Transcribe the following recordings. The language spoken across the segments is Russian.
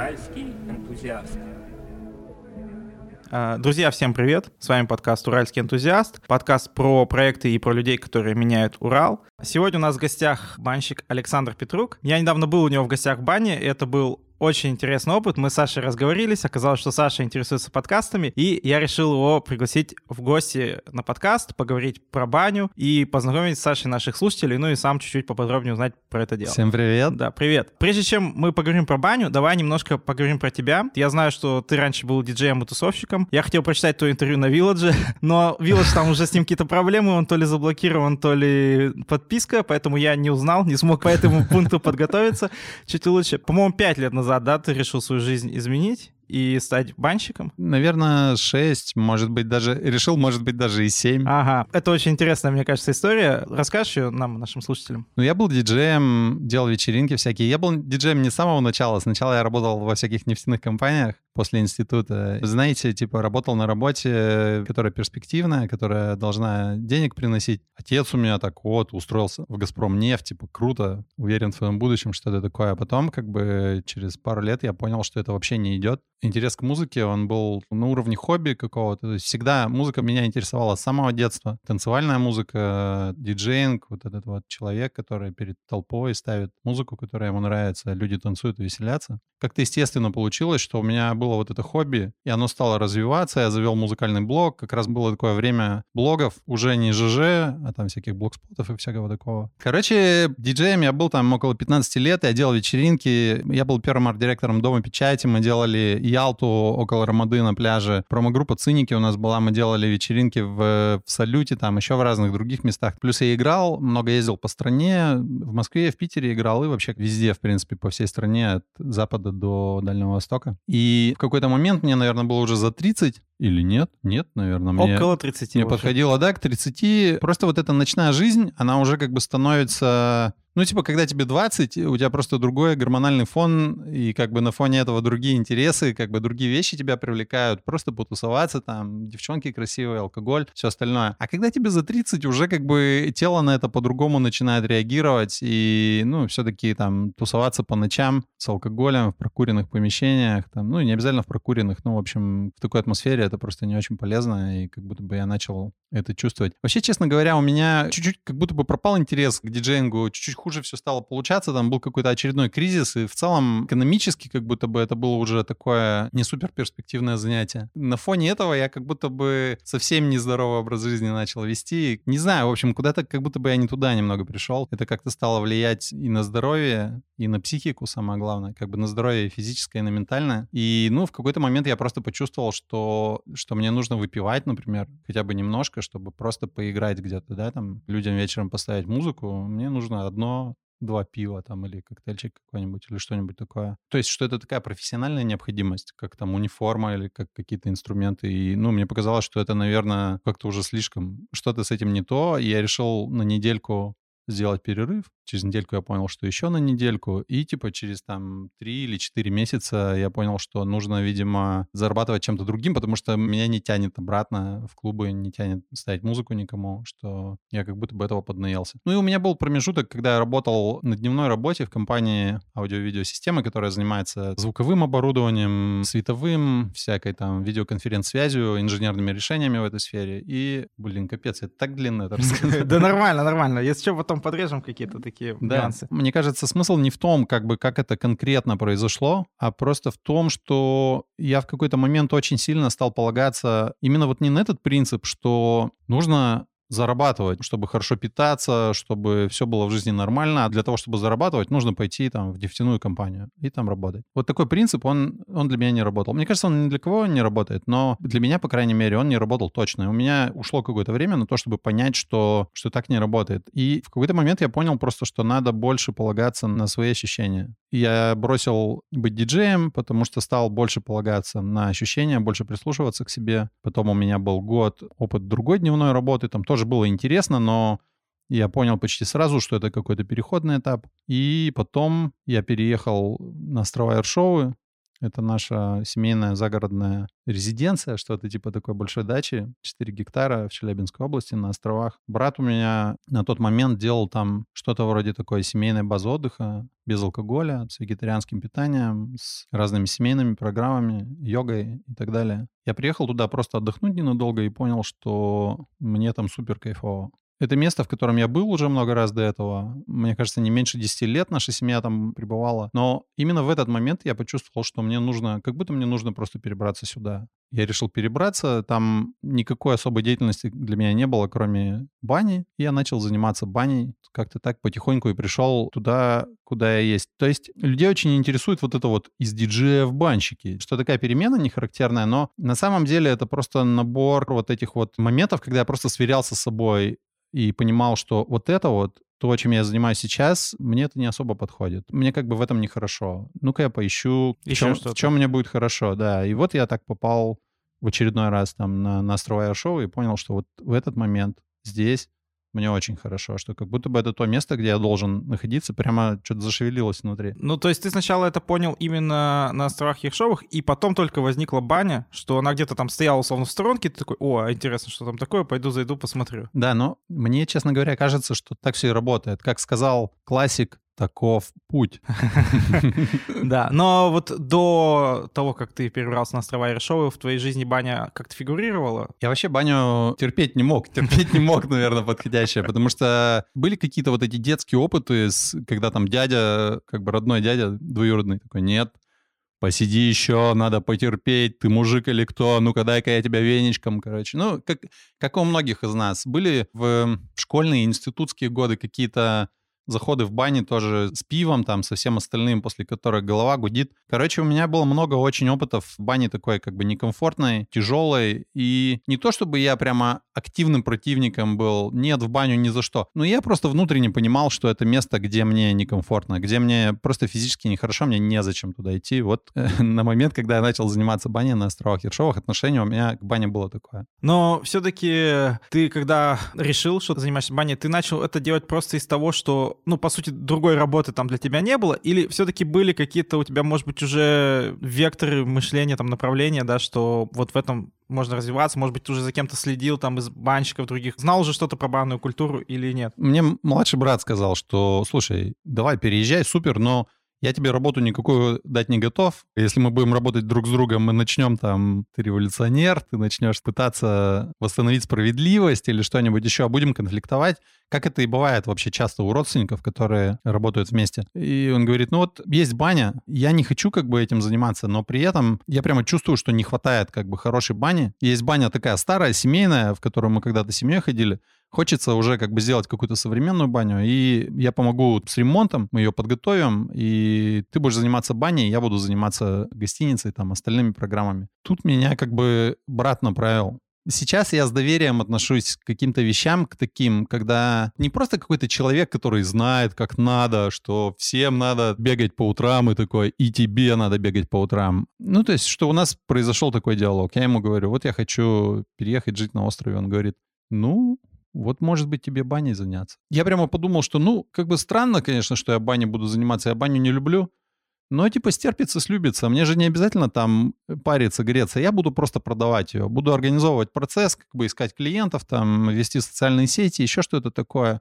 Уральский энтузиаст. А, Друзья, всем привет! С вами подкаст «Уральский энтузиаст», подкаст про проекты и про людей, которые меняют Урал. Сегодня у нас в гостях банщик Александр Петрук. Я недавно был у него в гостях в бане, это был очень интересный опыт. Мы с Сашей разговорились, оказалось, что Саша интересуется подкастами, и я решил его пригласить в гости на подкаст, поговорить про баню и познакомить с Сашей наших слушателей, ну и сам чуть-чуть поподробнее узнать про это дело. Всем привет. Да, привет. Прежде чем мы поговорим про баню, давай немножко поговорим про тебя. Я знаю, что ты раньше был диджеем и тусовщиком. Я хотел прочитать твое интервью на Вилладже, но Вилладж там уже с ним какие-то проблемы, он то ли заблокирован, то ли подписка, поэтому я не узнал, не смог по этому пункту подготовиться чуть лучше. По-моему, пять лет назад, да, ты решил свою жизнь изменить? и стать банщиком? Наверное, 6, может быть, даже... Решил, может быть, даже и 7. Ага. Это очень интересная, мне кажется, история. Расскажешь ее нам, нашим слушателям? Ну, я был диджеем, делал вечеринки всякие. Я был диджеем не с самого начала. Сначала я работал во всяких нефтяных компаниях после института. Знаете, типа, работал на работе, которая перспективная, которая должна денег приносить. Отец у меня так вот устроился в «Газпром нефть», типа, круто, уверен в своем будущем, что это такое. А потом, как бы, через пару лет я понял, что это вообще не идет интерес к музыке, он был на уровне хобби какого-то. То есть всегда музыка меня интересовала с самого детства. Танцевальная музыка, диджейнг, вот этот вот человек, который перед толпой ставит музыку, которая ему нравится, люди танцуют и веселятся. Как-то естественно получилось, что у меня было вот это хобби, и оно стало развиваться. Я завел музыкальный блог. Как раз было такое время блогов, уже не ЖЖ, а там всяких блогспотов и всякого такого. Короче, диджеем я был там около 15 лет, я делал вечеринки. Я был первым арт-директором Дома печати, мы делали Ялту около Ромады на пляже. Промо-группа «Циники» у нас была, мы делали вечеринки в, в Салюте, там еще в разных других местах. Плюс я играл, много ездил по стране, в Москве, в Питере играл и вообще везде, в принципе, по всей стране, от запада до Дальнего Востока. И в какой-то момент мне, наверное, было уже за 30, или нет? Нет, наверное. Мне, Около 30. Мне подходило, да, к 30. Просто вот эта ночная жизнь, она уже как бы становится... Ну, типа, когда тебе 20, у тебя просто другой гормональный фон, и как бы на фоне этого другие интересы, как бы другие вещи тебя привлекают, просто потусоваться там, девчонки красивые, алкоголь, все остальное. А когда тебе за 30, уже как бы тело на это по-другому начинает реагировать, и, ну, все-таки там тусоваться по ночам с алкоголем в прокуренных помещениях, там, ну, не обязательно в прокуренных, ну, в общем, в такой атмосфере это просто не очень полезно, и как будто бы я начал это чувствовать. Вообще, честно говоря, у меня чуть-чуть как будто бы пропал интерес к диджеингу, чуть-чуть хуже все стало получаться, там был какой-то очередной кризис, и в целом экономически как будто бы это было уже такое не супер перспективное занятие. На фоне этого я как будто бы совсем нездоровый образ жизни начал вести. Не знаю, в общем, куда-то как будто бы я не туда немного пришел. Это как-то стало влиять и на здоровье, и на психику, самое главное, как бы на здоровье физическое, и на ментальное. И, ну, в какой-то момент я просто почувствовал, что что, мне нужно выпивать, например, хотя бы немножко, чтобы просто поиграть где-то, да, там, людям вечером поставить музыку, мне нужно одно два пива там или коктейльчик какой-нибудь или что-нибудь такое. То есть, что это такая профессиональная необходимость, как там униформа или как какие-то инструменты. И, ну, мне показалось, что это, наверное, как-то уже слишком. Что-то с этим не то. И я решил на недельку сделать перерыв. Через недельку я понял, что еще на недельку. И типа через там три или четыре месяца я понял, что нужно, видимо, зарабатывать чем-то другим, потому что меня не тянет обратно в клубы, не тянет ставить музыку никому, что я как будто бы этого поднаелся. Ну и у меня был промежуток, когда я работал на дневной работе в компании аудио-видеосистемы, которая занимается звуковым оборудованием, световым, всякой там видеоконференц-связью, инженерными решениями в этой сфере. И, блин, капец, это так длинно это рассказать. Да нормально, нормально. Если что, потом подрежем какие-то такие да. нюансы. Мне кажется, смысл не в том, как бы, как это конкретно произошло, а просто в том, что я в какой-то момент очень сильно стал полагаться именно вот не на этот принцип, что нужно зарабатывать, чтобы хорошо питаться, чтобы все было в жизни нормально. А для того, чтобы зарабатывать, нужно пойти там в нефтяную компанию и там работать. Вот такой принцип, он, он для меня не работал. Мне кажется, он ни для кого не работает, но для меня, по крайней мере, он не работал точно. У меня ушло какое-то время на то, чтобы понять, что, что так не работает. И в какой-то момент я понял просто, что надо больше полагаться на свои ощущения. Я бросил быть диджеем, потому что стал больше полагаться на ощущения, больше прислушиваться к себе. Потом у меня был год опыт другой дневной работы, там тоже тоже было интересно, но я понял почти сразу, что это какой-то переходный этап. И потом я переехал на острова Эршоуы, Это наша семейная загородная резиденция, что-то типа такой большой дачи, 4 гектара в Челябинской области на островах. Брат у меня на тот момент делал там что-то вроде такой семейной базы отдыха, без алкоголя, с вегетарианским питанием, с разными семейными программами, йогой и так далее. Я приехал туда просто отдохнуть ненадолго и понял, что мне там супер кайфово. Это место, в котором я был уже много раз до этого. Мне кажется, не меньше 10 лет наша семья там пребывала. Но именно в этот момент я почувствовал, что мне нужно, как будто мне нужно просто перебраться сюда. Я решил перебраться. Там никакой особой деятельности для меня не было, кроме бани. Я начал заниматься баней как-то так потихоньку и пришел туда, куда я есть. То есть людей очень интересует вот это вот из диджея в банщики, что такая перемена не характерная, но на самом деле это просто набор вот этих вот моментов, когда я просто сверялся с собой и понимал, что вот это вот, то, чем я занимаюсь сейчас, мне это не особо подходит. Мне как бы в этом нехорошо. Ну-ка я поищу, Еще в, чем, в чем мне будет хорошо, да. И вот я так попал в очередной раз там на, на острова Шоу и понял, что вот в этот момент здесь мне очень хорошо, что как будто бы это то место, где я должен находиться, прямо что-то зашевелилось внутри. Ну, то есть ты сначала это понял именно на островах Ершовых, и потом только возникла баня, что она где-то там стояла условно в сторонке, ты такой, о, интересно, что там такое, пойду зайду, посмотрю. Да, но мне, честно говоря, кажется, что так все и работает. Как сказал классик таков путь. Да, но вот до того, как ты перебрался на острова Ершовы, в твоей жизни баня как-то фигурировала? Я вообще баню терпеть не мог. Терпеть не мог, наверное, подходящее, потому что были какие-то вот эти детские опыты, когда там дядя, как бы родной дядя двоюродный такой, нет, посиди еще, надо потерпеть, ты мужик или кто, ну-ка дай-ка я тебя веничком, короче. Ну, как, как у многих из нас. Были в школьные институтские годы какие-то заходы в бане тоже с пивом, там, со всем остальным, после которых голова гудит. Короче, у меня было много очень опытов в бане такой как бы некомфортной, тяжелой. И не то, чтобы я прямо активным противником был, нет, в баню ни за что. Но я просто внутренне понимал, что это место, где мне некомфортно, где мне просто физически нехорошо, мне незачем туда идти. Вот на момент, когда я начал заниматься баней на островах Ершовых, отношение у меня к бане было такое. Но все-таки ты, когда решил, что ты занимаешься баней, ты начал это делать просто из того, что ну, по сути, другой работы там для тебя не было? Или все-таки были какие-то у тебя, может быть, уже векторы мышления, там, направления, да, что вот в этом можно развиваться? Может быть, ты уже за кем-то следил, там, из банщиков других? Знал уже что-то про банную культуру или нет? Мне младший брат сказал, что, слушай, давай переезжай, супер, но я тебе работу никакую дать не готов. Если мы будем работать друг с другом, мы начнем там, ты революционер, ты начнешь пытаться восстановить справедливость или что-нибудь еще, а будем конфликтовать, как это и бывает вообще часто у родственников, которые работают вместе. И он говорит, ну вот есть баня, я не хочу как бы этим заниматься, но при этом я прямо чувствую, что не хватает как бы хорошей бани. Есть баня такая старая, семейная, в которую мы когда-то семьей ходили, Хочется уже как бы сделать какую-то современную баню, и я помогу с ремонтом, мы ее подготовим, и ты будешь заниматься баней, я буду заниматься гостиницей, там, остальными программами. Тут меня как бы брат направил. Сейчас я с доверием отношусь к каким-то вещам, к таким, когда не просто какой-то человек, который знает, как надо, что всем надо бегать по утрам и такой, и тебе надо бегать по утрам. Ну, то есть, что у нас произошел такой диалог. Я ему говорю, вот я хочу переехать жить на острове. Он говорит, ну, вот, может быть, тебе баней заняться. Я прямо подумал, что, ну, как бы странно, конечно, что я баней буду заниматься. Я баню не люблю. Но, типа, стерпится, слюбится. Мне же не обязательно там париться, греться. Я буду просто продавать ее. Буду организовывать процесс, как бы искать клиентов, там, вести социальные сети, еще что-то такое.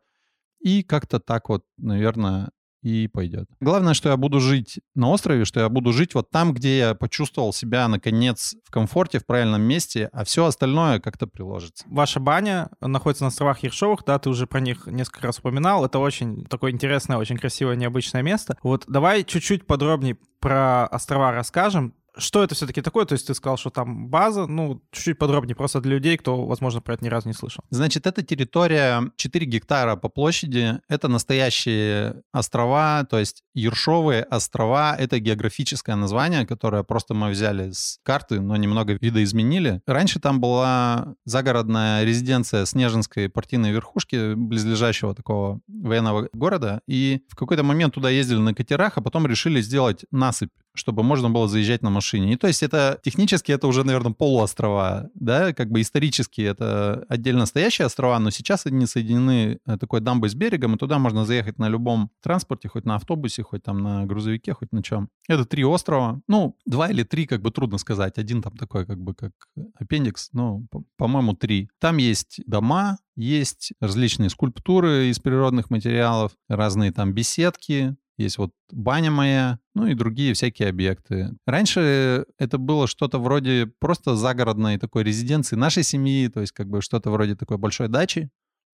И как-то так вот, наверное, и пойдет. Главное, что я буду жить на острове, что я буду жить вот там, где я почувствовал себя, наконец, в комфорте, в правильном месте, а все остальное как-то приложится. Ваша баня находится на островах Ершовых, да, ты уже про них несколько раз упоминал. Это очень такое интересное, очень красивое, необычное место. Вот давай чуть-чуть подробнее про острова расскажем. Что это все-таки такое? То есть ты сказал, что там база, ну, чуть-чуть подробнее, просто для людей, кто, возможно, про это ни разу не слышал. Значит, эта территория 4 гектара по площади. Это настоящие острова, то есть Ершовые острова. Это географическое название, которое просто мы взяли с карты, но немного видоизменили. Раньше там была загородная резиденция Снежинской партийной верхушки, близлежащего такого военного города. И в какой-то момент туда ездили на катерах, а потом решили сделать насыпь чтобы можно было заезжать на машине. И то есть это технически это уже, наверное, полуострова, да, как бы исторически это отдельно стоящие острова, но сейчас они соединены э, такой дамбой с берегом, и туда можно заехать на любом транспорте, хоть на автобусе, хоть там на грузовике, хоть на чем. Это три острова, ну, два или три, как бы трудно сказать. Один там такой, как бы, как аппендикс, ну, по-моему, три. Там есть дома, есть различные скульптуры из природных материалов, разные там беседки, есть вот баня моя, ну и другие всякие объекты. Раньше это было что-то вроде просто загородной такой резиденции нашей семьи, то есть как бы что-то вроде такой большой дачи,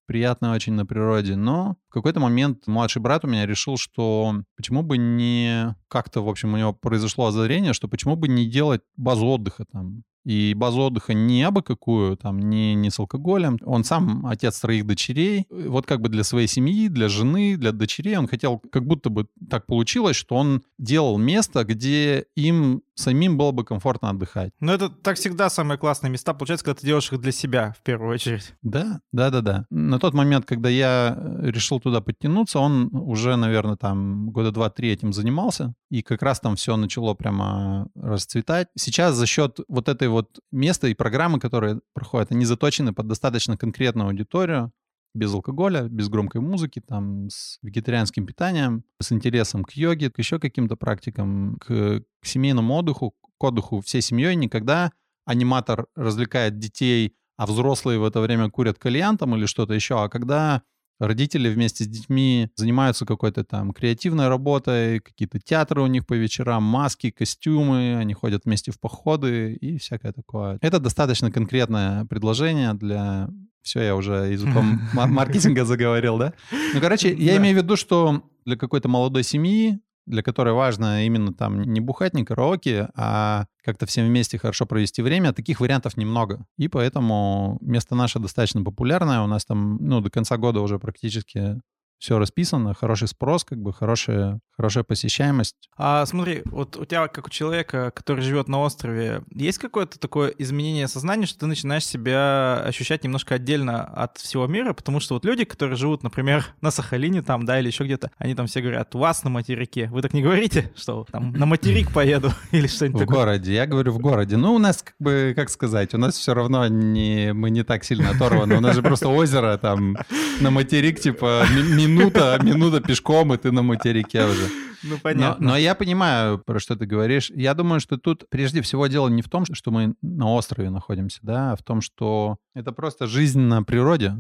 приятно очень на природе. Но в какой-то момент младший брат у меня решил, что почему бы не... Как-то, в общем, у него произошло озарение, что почему бы не делать базу отдыха там и базу отдыха не абы какую, там, не, не с алкоголем. Он сам отец троих дочерей. Вот как бы для своей семьи, для жены, для дочерей он хотел, как будто бы так получилось, что он делал место, где им самим было бы комфортно отдыхать. Но это так всегда самые классные места, получается, когда ты делаешь их для себя в первую очередь. Да, да, да, да. На тот момент, когда я решил туда подтянуться, он уже, наверное, там года два-три этим занимался, и как раз там все начало прямо расцветать. Сейчас за счет вот этой вот места и программы, которые проходят, они заточены под достаточно конкретную аудиторию, без алкоголя, без громкой музыки, там, с вегетарианским питанием, с интересом к йоге, к еще каким-то практикам, к, к семейному отдыху, к отдыху всей семьей. Никогда аниматор развлекает детей, а взрослые в это время курят кальян там или что-то еще, а когда родители вместе с детьми занимаются какой-то там креативной работой, какие-то театры у них по вечерам, маски, костюмы, они ходят вместе в походы и всякое такое. Это достаточно конкретное предложение для все, я уже языком маркетинга заговорил, да? Ну, короче, я имею в виду, что для какой-то молодой семьи, для которой важно именно там не бухать, не караоке, а как-то всем вместе хорошо провести время, таких вариантов немного. И поэтому место наше достаточно популярное. У нас там, ну, до конца года уже практически все расписано, хороший спрос, как бы хорошая, хорошая посещаемость. А смотри, вот у тебя, как у человека, который живет на острове, есть какое-то такое изменение сознания, что ты начинаешь себя ощущать немножко отдельно от всего мира, потому что вот люди, которые живут, например, на Сахалине там, да, или еще где-то, они там все говорят, у вас на материке. Вы так не говорите, что там на материк поеду или что-нибудь В городе, я говорю в городе. Ну, у нас, как бы, как сказать, у нас все равно не, мы не так сильно оторваны. У нас же просто озеро там на материк, типа, минута, минута пешком, и ты на материке уже. Ну, понятно. Но, но я понимаю, про что ты говоришь. Я думаю, что тут прежде всего дело не в том, что мы на острове находимся, да, а в том, что это просто жизнь на природе,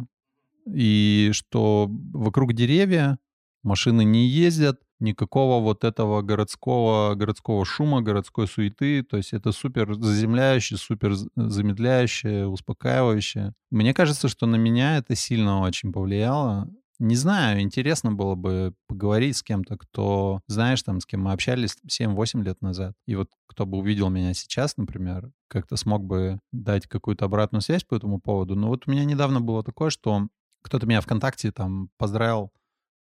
и что вокруг деревья, машины не ездят, никакого вот этого городского, городского шума, городской суеты. То есть это супер заземляющее, супер замедляющее, успокаивающее. Мне кажется, что на меня это сильно очень повлияло. Не знаю, интересно было бы поговорить с кем-то, кто, знаешь, там, с кем мы общались 7-8 лет назад. И вот кто бы увидел меня сейчас, например, как-то смог бы дать какую-то обратную связь по этому поводу. Но вот у меня недавно было такое, что кто-то меня ВКонтакте там поздравил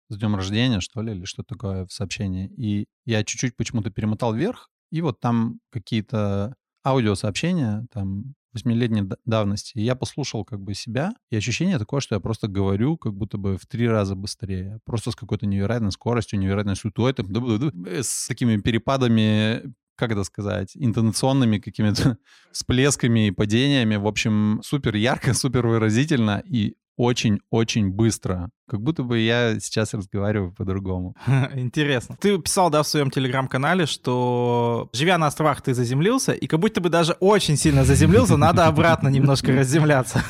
с днем рождения, что ли, или что-то такое в сообщении. И я чуть-чуть почему-то перемотал вверх, и вот там какие-то аудиосообщения, там восьмилетней давности. И я послушал как бы себя, и ощущение такое, что я просто говорю как будто бы в три раза быстрее. Просто с какой-то невероятной скоростью, невероятной суетой, там, с такими перепадами как это сказать, интонационными какими-то всплесками и падениями. В общем, супер ярко, супер выразительно и очень-очень быстро. Как будто бы я сейчас разговариваю по-другому. Интересно. Ты писал, да, в своем телеграм-канале, что живя на островах, ты заземлился, и как будто бы даже очень сильно заземлился, надо обратно немножко разземляться.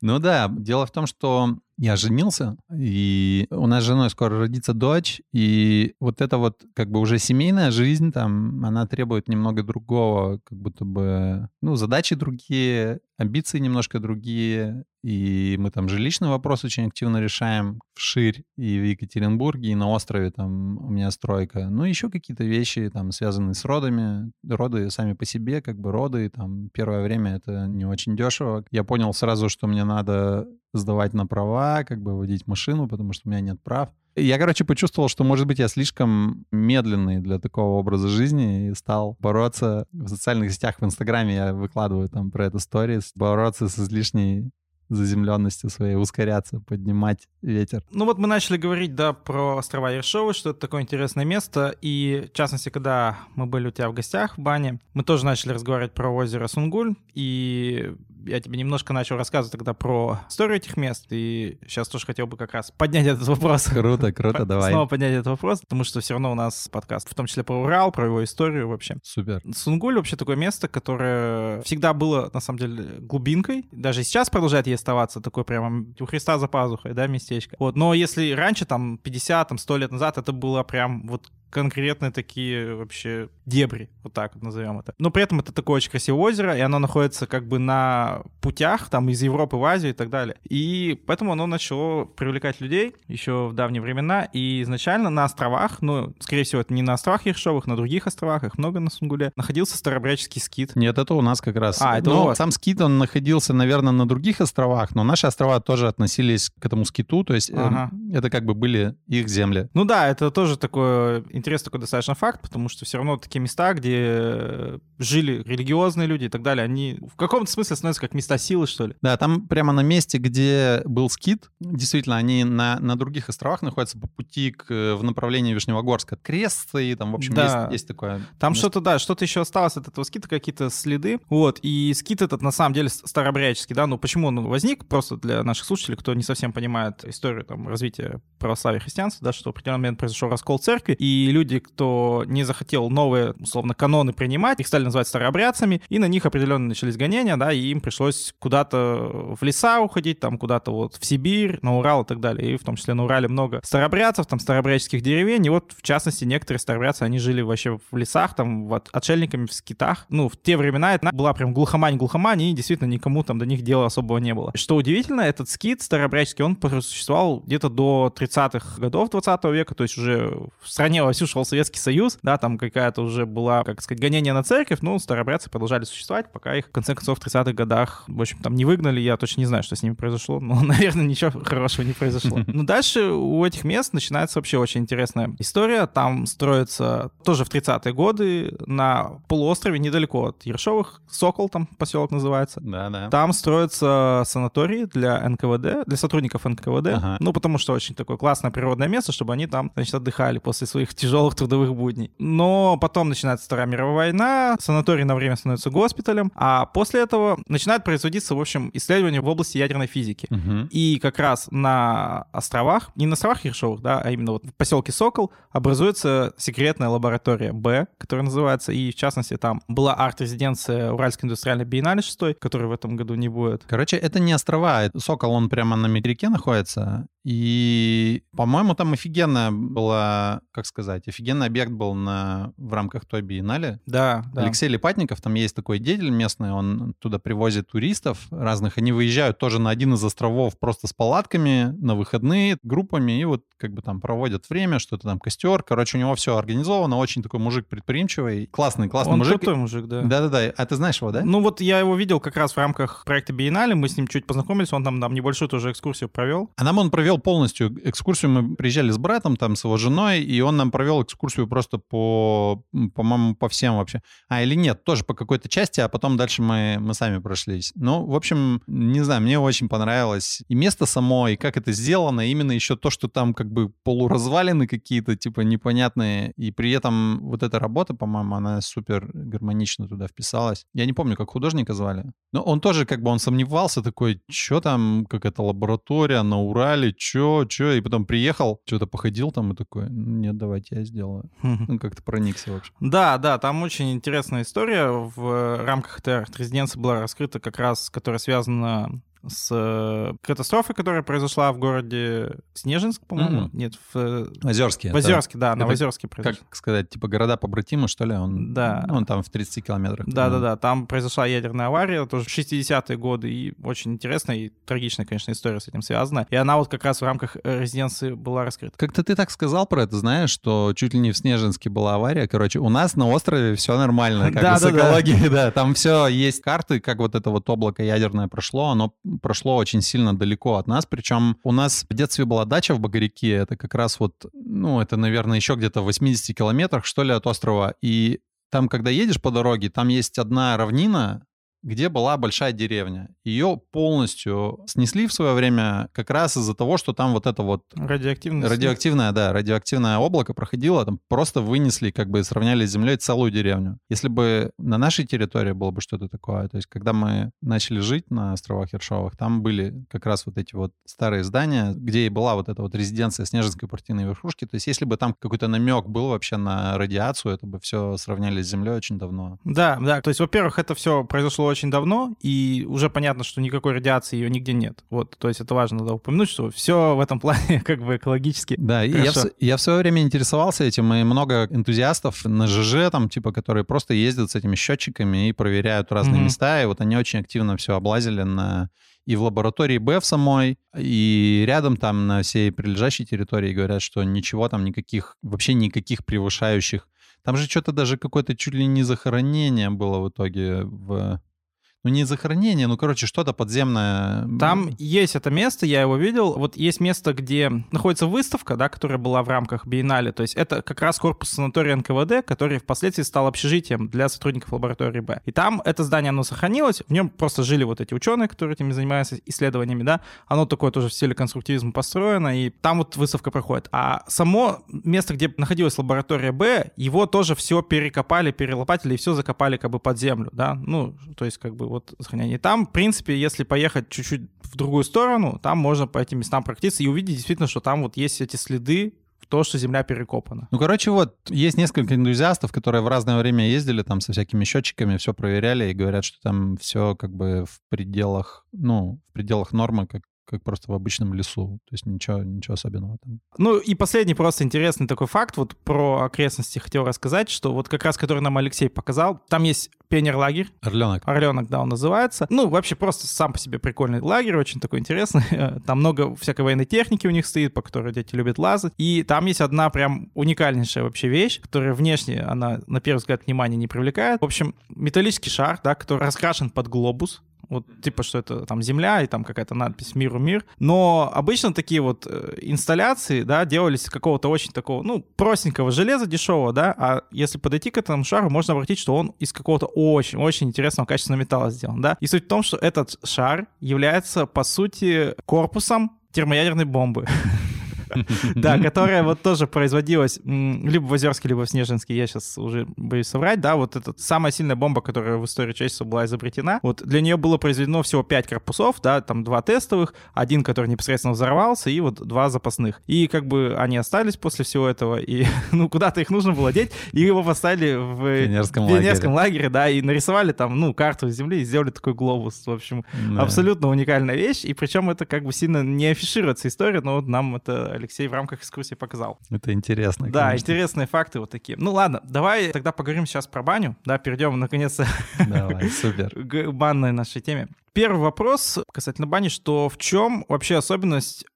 Ну да, дело в том, что я женился, и у нас с женой скоро родится дочь, и вот это вот как бы уже семейная жизнь, там, она требует немного другого, как будто бы, ну, задачи другие, амбиции немножко другие, и мы там жилищный вопрос очень активно решаем вширь и в Екатеринбурге, и на острове там у меня стройка. Ну, еще какие-то вещи там связанные с родами. Роды сами по себе, как бы роды, там первое время это не очень дешево. Я понял сразу, что мне надо сдавать на права, как бы водить машину, потому что у меня нет прав. Я, короче, почувствовал, что, может быть, я слишком медленный для такого образа жизни и стал бороться в социальных сетях, в Инстаграме я выкладываю там про эту сторис, бороться с излишней заземленностью своей ускоряться, поднимать ветер. Ну вот мы начали говорить, да, про острова Ершовы, что это такое интересное место, и в частности, когда мы были у тебя в гостях в бане, мы тоже начали разговаривать про озеро Сунгуль, и я тебе немножко начал рассказывать тогда про историю этих мест, и сейчас тоже хотел бы как раз поднять этот вопрос. Круто, круто, давай. Снова поднять этот вопрос, потому что все равно у нас подкаст, в том числе про Урал, про его историю вообще. Супер. Сунгуль вообще такое место, которое всегда было, на самом деле, глубинкой. Даже сейчас продолжает оставаться такой прямо у Христа за пазухой, да, местечко. Вот, но если раньше, там, 50, там, 100 лет назад, это было прям вот конкретные такие вообще дебри, вот так вот назовем это. Но при этом это такое очень красивое озеро, и оно находится как бы на путях, там, из Европы в Азию и так далее. И поэтому оно начало привлекать людей еще в давние времена, и изначально на островах, ну, скорее всего, это не на островах Ершовых, на других островах, их много на Сунгуле, находился старобряческий скит. Нет, это у нас как раз. А, это но у вас. сам скит, он находился, наверное, на других островах, но наши острова тоже относились к этому скиту, то есть э, Ага. это как бы были их земли. Ну да, это тоже такой интересный такой достаточно факт, потому что все равно такие места, где э, жили религиозные люди и так далее, они в каком-то смысле становятся как места силы, что ли. Да, там прямо на месте, где был скит, действительно, они на, на других островах находятся по пути к, э, в направлении Вишневогорска. Крест стоит, там, в общем, Да. есть, есть такое. Там место. что-то, да, что-то еще осталось от этого скита, какие-то следы. Вот, и скит этот на самом деле старообрядческий, да, ну почему он возник, просто для наших слушателей, кто не совсем понимает историю там развития православия и христианства, да, что в определенный момент произошел раскол церкви, и люди, кто не захотел новые, условно, каноны принимать, их стали называть старообрядцами, и на них определенно начались гонения, да, и им пришлось куда-то в леса уходить, там куда-то вот в Сибирь, на Урал и так далее, и в том числе на Урале много старообрядцев, там старообрядческих деревень, и вот в частности некоторые старообрядцы, они жили вообще в лесах, там, вот, отшельниками в скитах, ну, в те времена это была прям глухомань-глухомань, и действительно никому там до них дела особого не было. Что удивительно, этот скит старообрядческий, он существовал где-то до 30-х годов 20 века, то есть уже в стране вовсю шел Советский Союз, да, там какая-то уже была, как сказать, гонение на церковь, но старообрядцы продолжали существовать, пока их, в конце концов, в 30-х годах, в общем, там не выгнали, я точно не знаю, что с ними произошло, но, наверное, ничего хорошего не произошло. Но дальше у этих мест начинается вообще очень интересная история, там строится тоже в 30-е годы на полуострове недалеко от Ершовых, Сокол там поселок называется, Да, да. там строятся санатории для НКВД, для сотрудников НКВД. Ага. Ну, потому что очень такое классное природное место, чтобы они там, значит, отдыхали после своих тяжелых трудовых будней. Но потом начинается Вторая мировая война, санаторий на время становится госпиталем, а после этого начинает производиться, в общем, исследования в области ядерной физики. Мгм. И как раз на островах, не на островах Ершовых, да, а именно вот в поселке Сокол образуется секретная лаборатория Б, которая называется, и в частности там была арт-резиденция Уральской индустриальной биеннале 6, которой в этом году не будет. Короче, это не острова. это Сокол, он прямо на материке находится. И, по-моему, там офигенно была, как сказать, офигенный объект был на, в рамках той биеннале. Да, да. Алексей Липатников, там есть такой деятель местный, он туда привозит туристов разных, они выезжают тоже на один из островов просто с палатками на выходные, группами, и вот как бы там проводят время, что-то там костер, короче, у него все организовано, очень такой мужик предприимчивый, классный, классный Он мужик. крутой мужик, да. Да-да-да, а ты знаешь его, да? Ну вот я его видел как раз в рамках проекта Биеннале, мы с ним чуть познакомились, он там нам небольшую тоже экскурсию провел. А нам он провел полностью экскурсию. Мы приезжали с братом, там, с его женой, и он нам провел экскурсию просто по, по-моему, по всем вообще. А, или нет, тоже по какой-то части, а потом дальше мы, мы сами прошлись. Ну, в общем, не знаю, мне очень понравилось и место само, и как это сделано, именно еще то, что там как бы полуразвалины какие-то, типа, непонятные, и при этом вот эта работа, по-моему, она супер гармонично туда вписалась. Я не помню, как художника звали, но он тоже как бы, он сомневался такой, что там, какая-то лаборатория на Урале, чё, чё, и потом приехал, что-то походил там и такой, «Ну, нет, давайте я сделаю. Ну, как-то проникся вообще. Да, да, там очень интересная история. В рамках этой арт-резиденции была раскрыта как раз, которая связана с э, катастрофой, которая произошла в городе Снежинск, по-моему. Мгм. Нет, в, э, Озерский. в Озерске, да, на это Озерске произошла. Как сказать, типа города побратимы, что ли? Он, Да. ну, Он там в 30 километрах. Да, да, да. Там произошла ядерная авария, тоже в 60-е годы, и очень интересная и трагичная, конечно, история с этим связана. И она вот как раз в рамках э, резиденции была раскрыта. Как-то ты так сказал про это, знаешь, что чуть ли не в Снежинске была авария. Короче, у нас на острове все нормально, как Да, с да, да. экологией, да. Там все есть карты, как вот это вот облако ядерное прошло. Оно прошло очень сильно далеко от нас. Причем у нас в детстве была дача в Багаряке. Это как раз вот, ну, это, наверное, еще где-то в 80 километрах, что ли, от острова. И там, когда едешь по дороге, там есть одна равнина, где была большая деревня. Ее полностью снесли в свое время как раз из-за того, что там вот это вот... Радиоактивное. Радиоактивное, да, радиоактивное облако проходило, там просто вынесли, как бы сравняли с землей целую деревню. Если бы на нашей территории было бы что-то такое, то есть когда мы начали жить на островах Ершовых, там были как раз вот эти вот старые здания, где и была вот эта вот резиденция Снежинской партийной верхушки. То есть если бы там какой-то намек был вообще на радиацию, это бы все сравняли с землей очень давно. Да, да. То есть, во-первых, это все произошло очень давно, и уже понятно, что никакой радиации ее нигде нет. Вот, то есть это важно да, упомянуть, что все в этом плане как бы экологически. Да, и я в, я в свое время интересовался этим, и много энтузиастов на ЖЖ, там, типа, которые просто ездят с этими счетчиками и проверяют разные mm-hmm. места, и вот они очень активно все облазили на и в лаборатории Б в самой, и рядом там на всей прилежащей территории говорят, что ничего там никаких, вообще никаких превышающих. Там же что-то даже какое-то чуть ли не захоронение было в итоге в ну не захоронение, ну, короче, что-то подземное. Там есть это место, я его видел. Вот есть место, где находится выставка, да, которая была в рамках биеннале. То есть это как раз корпус санатория НКВД, который впоследствии стал общежитием для сотрудников лаборатории Б. И там это здание, оно сохранилось, в нем просто жили вот эти ученые, которые этими занимаются исследованиями, да. Оно такое тоже в стиле конструктивизма построено, и там вот выставка проходит. А само место, где находилась лаборатория Б, его тоже все перекопали, перелопатили и все закопали как бы под землю, да. Ну, то есть как бы вот сохранение. Там, в принципе, если поехать чуть-чуть в другую сторону, там можно по этим местам прокатиться и увидеть действительно, что там вот есть эти следы в то, что земля перекопана. Ну, короче, вот есть несколько энтузиастов, которые в разное время ездили там со всякими счетчиками, все проверяли и говорят, что там все как бы в пределах, ну, в пределах нормы, как как просто в обычном лесу. То есть ничего, ничего особенного там. Ну и последний просто интересный такой факт, вот про окрестности хотел рассказать, что вот как раз, который нам Алексей показал, там есть пионер-лагерь. Орленок. Орленок, да, он называется. Ну, вообще просто сам по себе прикольный лагерь, очень такой интересный. Там много всякой военной техники у них стоит, по которой дети любят лазать. И там есть одна прям уникальнейшая вообще вещь, которая внешне, она на первый взгляд внимания не привлекает. В общем, металлический шар, да, который раскрашен под глобус, вот типа, что это там земля и там какая-то надпись «Миру мир». Но обычно такие вот э, инсталляции, да, делались из какого-то очень такого, ну, простенького железа дешевого, да, а если подойти к этому шару, можно обратить, что он из какого-то очень-очень интересного качественного металла сделан, да. И суть в том, что этот шар является, по сути, корпусом термоядерной бомбы. Да, которая вот тоже производилась либо в Озерске, либо в Снежинске, я сейчас уже боюсь соврать, да, вот эта самая сильная бомба, которая в истории человечества была изобретена, вот для нее было произведено всего 5 корпусов, да, там два тестовых, один, который непосредственно взорвался, и вот два запасных. И как бы они остались после всего этого, и ну куда-то их нужно было деть, и его поставили в пионерском, пионерском лагере. лагере, да, и нарисовали там, ну, карту Земли и сделали такой глобус, в общем, да. абсолютно уникальная вещь, и причем это как бы сильно не афишируется история, но вот нам это Алексей в рамках экскурсии показал. Это интересно. Да, конечно. интересные факты вот такие. Ну ладно, давай тогда поговорим сейчас про баню. Да, перейдем наконец-то Давай, супер. к банной нашей теме. Первый вопрос касательно бани, что в чем вообще особенность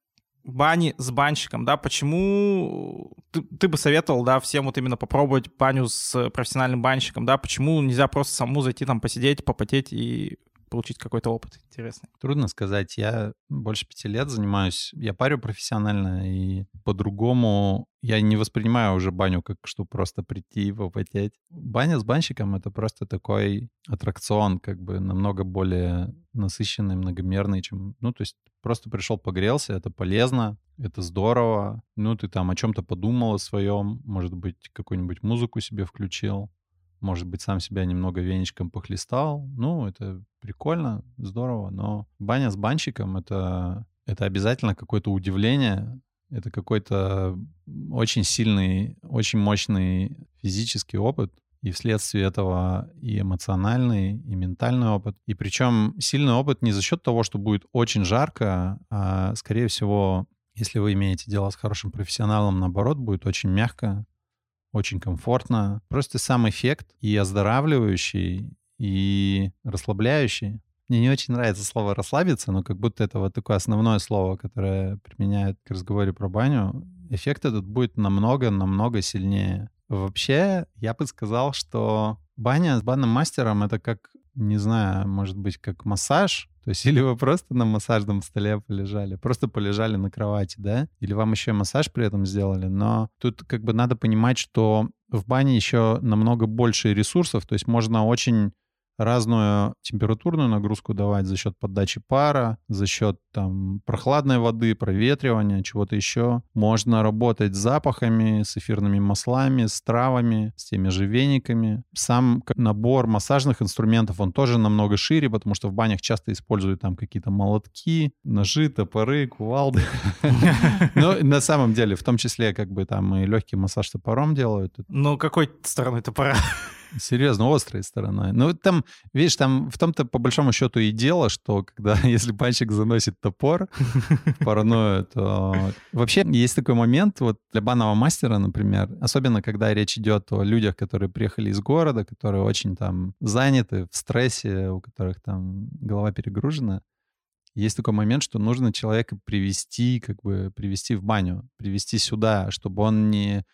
бани с банщиком, да, почему ты, ты бы советовал, да, всем вот именно попробовать баню с профессиональным банщиком, да, почему нельзя просто саму зайти там посидеть, попотеть и получить какой-то опыт интересный? Трудно сказать. Я больше пяти лет занимаюсь, я парю профессионально, и по-другому я не воспринимаю уже баню как что просто прийти и попотеть. Баня с банщиком — это просто такой аттракцион, как бы намного более насыщенный, многомерный, чем... Ну, то есть просто пришел, погрелся, это полезно, это здорово. Ну, ты там о чем-то подумал о своем, может быть, какую-нибудь музыку себе включил может быть, сам себя немного веничком похлестал. Ну, это прикольно, здорово, но баня с банщиком — это, это обязательно какое-то удивление, это какой-то очень сильный, очень мощный физический опыт, и вследствие этого и эмоциональный, и ментальный опыт. И причем сильный опыт не за счет того, что будет очень жарко, а, скорее всего, если вы имеете дело с хорошим профессионалом, наоборот, будет очень мягко, очень комфортно. Просто сам эффект и оздоравливающий, и расслабляющий. Мне не очень нравится слово «расслабиться», но как будто это вот такое основное слово, которое применяют к разговору про баню. Эффект этот будет намного-намного сильнее. Вообще, я бы сказал, что баня с банным мастером — это как, не знаю, может быть, как массаж, то есть или вы просто на массажном столе полежали, просто полежали на кровати, да? Или вам еще массаж при этом сделали. Но тут как бы надо понимать, что в бане еще намного больше ресурсов, то есть можно очень разную температурную нагрузку давать за счет подачи пара, за счет там прохладной воды, проветривания, чего-то еще. Можно работать с запахами, с эфирными маслами, с травами, с теми же вениками. Сам набор массажных инструментов, он тоже намного шире, потому что в банях часто используют там какие-то молотки, ножи, топоры, кувалды. Но на самом деле, в том числе, как бы там и легкий массаж топором делают. Ну, какой стороной топора? Серьезно, острой стороной. Ну, там, видишь, там в том-то по большому счету и дело, что когда, если банщик заносит топор в то вообще есть такой момент, вот для банного мастера, например, особенно когда речь идет о людях, которые приехали из города, которые очень там заняты, в стрессе, у которых там голова перегружена, есть такой момент, что нужно человека привести, как бы привести в баню, привести сюда, чтобы он не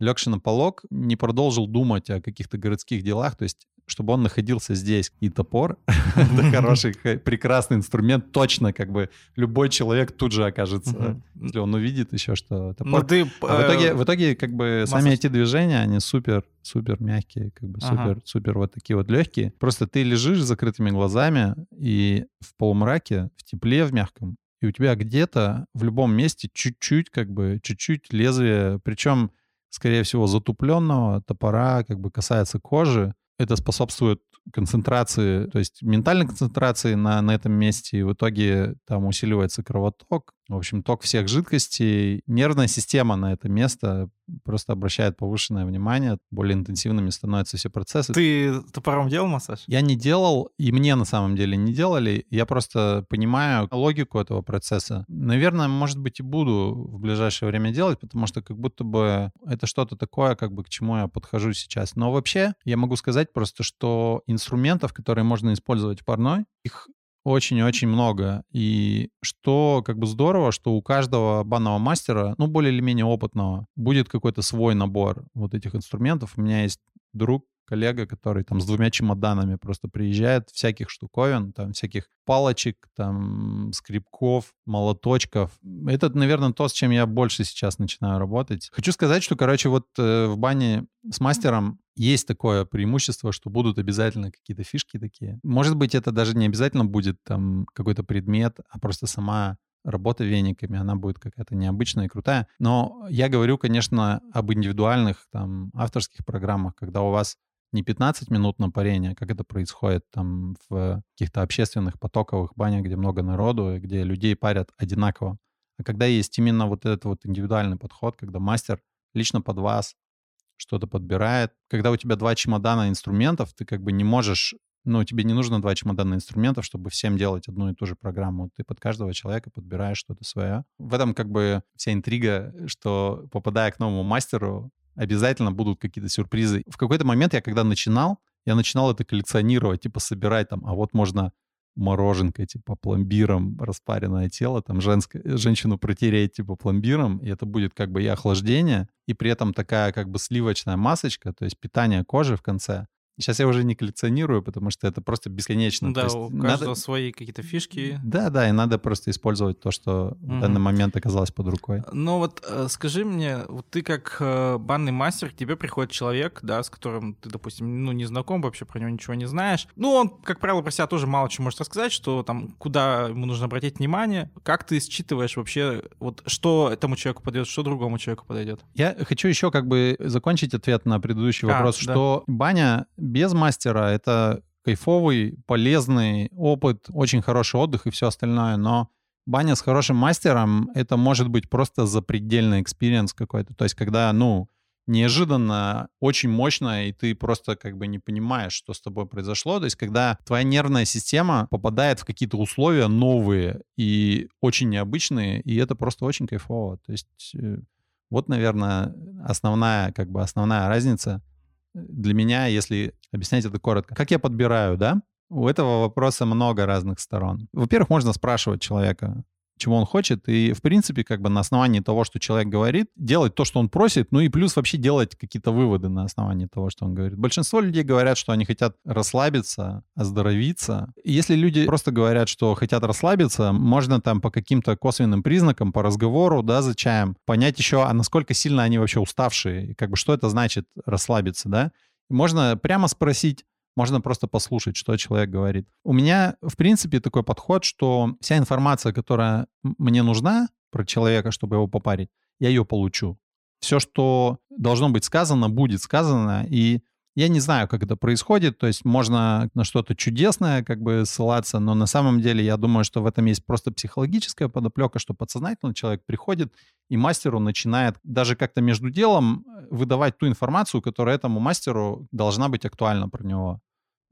легший на полог, не продолжил думать о каких-то городских делах, то есть чтобы он находился здесь. И топор — это хороший, прекрасный инструмент. Точно, как бы любой человек тут же окажется, если он увидит еще, что топор... Ну, ты, а в итоге, э, в итоге, как бы, сами эти движения, они супер, супер мягкие, как бы супер, супер вот такие вот легкие. Просто ты лежишь с закрытыми глазами и в полумраке, в тепле, в мягком, и у тебя где-то в любом месте чуть-чуть, как бы, чуть-чуть лезвие, причем скорее всего, затупленного топора как бы касается кожи. Это способствует концентрации, то есть ментальной концентрации на, на этом месте, и в итоге там усиливается кровоток, в общем, ток всех жидкостей. Нервная система на это место просто обращает повышенное внимание, более интенсивными становятся все процессы. Ты топором делал массаж? Я не делал, и мне на самом деле не делали. Я просто понимаю логику этого процесса. Наверное, может быть, и буду в ближайшее время делать, потому что как будто бы это что-то такое, как бы к чему я подхожу сейчас. Но вообще я могу сказать просто, что инструментов, которые можно использовать в парной, их очень-очень много. И что как бы здорово, что у каждого банного мастера, ну, более или менее опытного, будет какой-то свой набор вот этих инструментов. У меня есть друг, коллега, который там с двумя чемоданами просто приезжает, всяких штуковин, там всяких палочек, там скребков, молоточков. Это, наверное, то, с чем я больше сейчас начинаю работать. Хочу сказать, что, короче, вот э, в бане с мастером есть такое преимущество, что будут обязательно какие-то фишки такие. Может быть, это даже не обязательно будет там какой-то предмет, а просто сама работа вениками, она будет какая-то необычная и крутая. Но я говорю, конечно, об индивидуальных там авторских программах, когда у вас не 15 минут на парение, как это происходит там в каких-то общественных потоковых банях, где много народу, где людей парят одинаково. А когда есть именно вот этот вот индивидуальный подход, когда мастер лично под вас что-то подбирает. Когда у тебя два чемодана инструментов, ты как бы не можешь ну, тебе не нужно два чемодана инструментов, чтобы всем делать одну и ту же программу. Ты под каждого человека подбираешь что-то свое. В этом как бы вся интрига, что попадая к новому мастеру, обязательно будут какие-то сюрпризы. В какой-то момент я, когда начинал, я начинал это коллекционировать, типа собирать там, а вот можно мороженкой, типа пломбиром распаренное тело, там женское, женщину протереть типа пломбиром, и это будет как бы и охлаждение, и при этом такая как бы сливочная масочка, то есть питание кожи в конце. Сейчас я уже не коллекционирую, потому что это просто бесконечно. Да, у каждого надо... свои какие-то фишки. Да, да, и надо просто использовать то, что угу. в данный момент оказалось под рукой. Ну вот э, скажи мне, вот ты как э, банный мастер, к тебе приходит человек, да, с которым ты, допустим, ну не знаком, вообще про него ничего не знаешь. Ну он, как правило, про себя тоже мало чего может рассказать, что там, куда ему нужно обратить внимание. Как ты считываешь вообще, вот что этому человеку подойдет, что другому человеку подойдет? Я хочу еще как бы закончить ответ на предыдущий а, вопрос, да. что баня без мастера это кайфовый, полезный опыт, очень хороший отдых и все остальное, но баня с хорошим мастером — это может быть просто запредельный experience какой-то. То есть когда, ну, неожиданно, очень мощно, и ты просто как бы не понимаешь, что с тобой произошло. То есть, когда твоя нервная система попадает в какие-то условия новые и очень необычные, и это просто очень кайфово. То есть, э, вот, наверное, основная, как бы основная разница — для меня, если объяснять это коротко, как я подбираю, да? У этого вопроса много разных сторон. Во-первых, можно спрашивать человека, чего он хочет, и, в принципе, как бы на основании того, что человек говорит, делать то, что он просит, ну и плюс вообще делать какие-то выводы на основании того, что он говорит. Большинство людей говорят, что они хотят расслабиться, оздоровиться. Если люди просто говорят, что хотят расслабиться, можно там по каким-то косвенным признакам, по разговору, да, за чаем, понять еще, а насколько сильно они вообще уставшие, и как бы что это значит расслабиться, да. Можно прямо спросить, можно просто послушать, что человек говорит. У меня, в принципе, такой подход, что вся информация, которая мне нужна про человека, чтобы его попарить, я ее получу. Все, что должно быть сказано, будет сказано, и я не знаю, как это происходит, то есть можно на что-то чудесное как бы ссылаться, но на самом деле я думаю, что в этом есть просто психологическая подоплека, что подсознательно человек приходит и мастеру начинает даже как-то между делом э, выдавать ту информацию, которая этому мастеру должна быть актуальна про него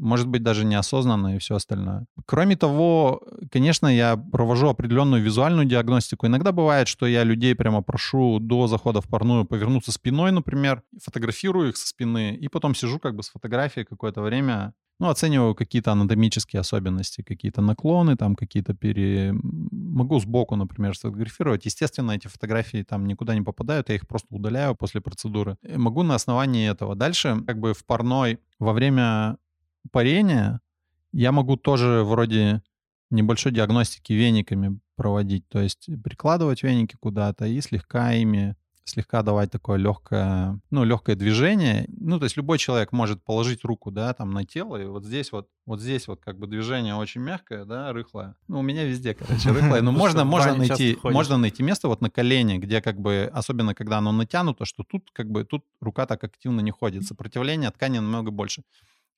может быть, даже неосознанно и все остальное. Кроме того, конечно, я провожу определенную визуальную диагностику. Иногда бывает, что я людей прямо прошу до захода в парную повернуться спиной, например, фотографирую их со спины, и потом сижу как бы с фотографией какое-то время, ну, оцениваю какие-то анатомические особенности, какие-то наклоны, там какие-то пере... Могу сбоку, например, сфотографировать. Естественно, эти фотографии там никуда не попадают, я их просто удаляю после процедуры. И могу на основании этого. Дальше, как бы в парной во время парения я могу тоже вроде небольшой диагностики вениками проводить, то есть прикладывать веники куда-то и слегка ими слегка давать такое легкое, ну, легкое движение. Ну, то есть любой человек может положить руку, да, там на тело, и вот здесь вот, вот здесь вот как бы движение очень мягкое, да, рыхлое. Ну, у меня везде, короче, рыхлое. Но можно, можно найти, можно найти место вот на колене, где как бы, особенно когда оно натянуто, что тут как бы, тут рука так активно не ходит. Сопротивление ткани намного больше.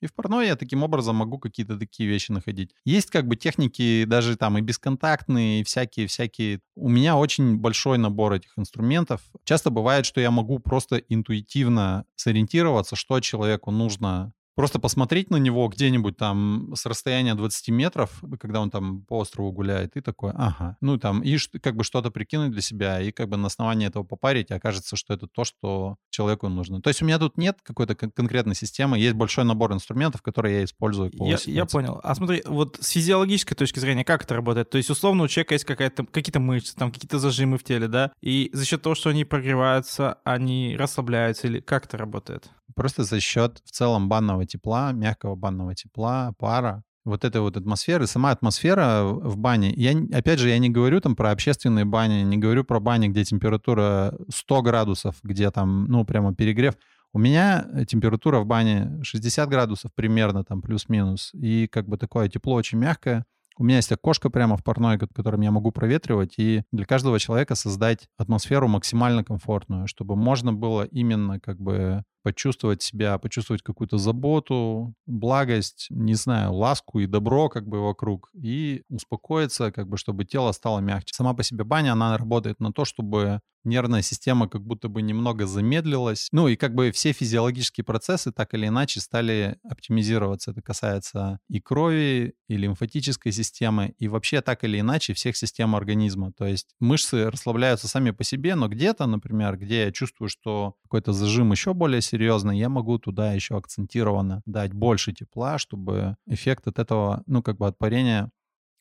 И в парной я таким образом могу какие-то такие вещи находить. Есть как бы техники даже там и бесконтактные, и всякие-всякие. У меня очень большой набор этих инструментов. Часто бывает, что я могу просто интуитивно сориентироваться, что человеку нужно Просто посмотреть на него где-нибудь там с расстояния 20 метров, когда он там по острову гуляет, и такой, ага. Ну там, и как бы что-то прикинуть для себя, и как бы на основании этого попарить, и окажется, что это то, что человеку нужно. То есть у меня тут нет какой-то конкретной системы, есть большой набор инструментов, которые я использую. Я, я понял. А смотри, вот с физиологической точки зрения, как это работает? То есть условно у человека есть какая-то, какие-то мышцы, там какие-то зажимы в теле, да? И за счет того, что они прогреваются, они расслабляются, или как это работает? Просто за счет в целом банного тепла, мягкого банного тепла, пара, вот этой вот атмосферы, сама атмосфера в бане. Я, опять же, я не говорю там про общественные бани, не говорю про бани, где температура 100 градусов, где там, ну, прямо перегрев. У меня температура в бане 60 градусов примерно, там, плюс-минус. И как бы такое тепло очень мягкое. У меня есть окошко прямо в парной, которым я могу проветривать, и для каждого человека создать атмосферу максимально комфортную, чтобы можно было именно как бы почувствовать себя, почувствовать какую-то заботу, благость, не знаю, ласку и добро как бы вокруг, и успокоиться, как бы, чтобы тело стало мягче. Сама по себе баня, она работает на то, чтобы нервная система как будто бы немного замедлилась. Ну и как бы все физиологические процессы так или иначе стали оптимизироваться. Это касается и крови, и лимфатической системы, и вообще так или иначе всех систем организма. То есть мышцы расслабляются сами по себе, но где-то, например, где я чувствую, что какой-то зажим еще более серьезный, я могу туда еще акцентированно дать больше тепла, чтобы эффект от этого, ну как бы от парения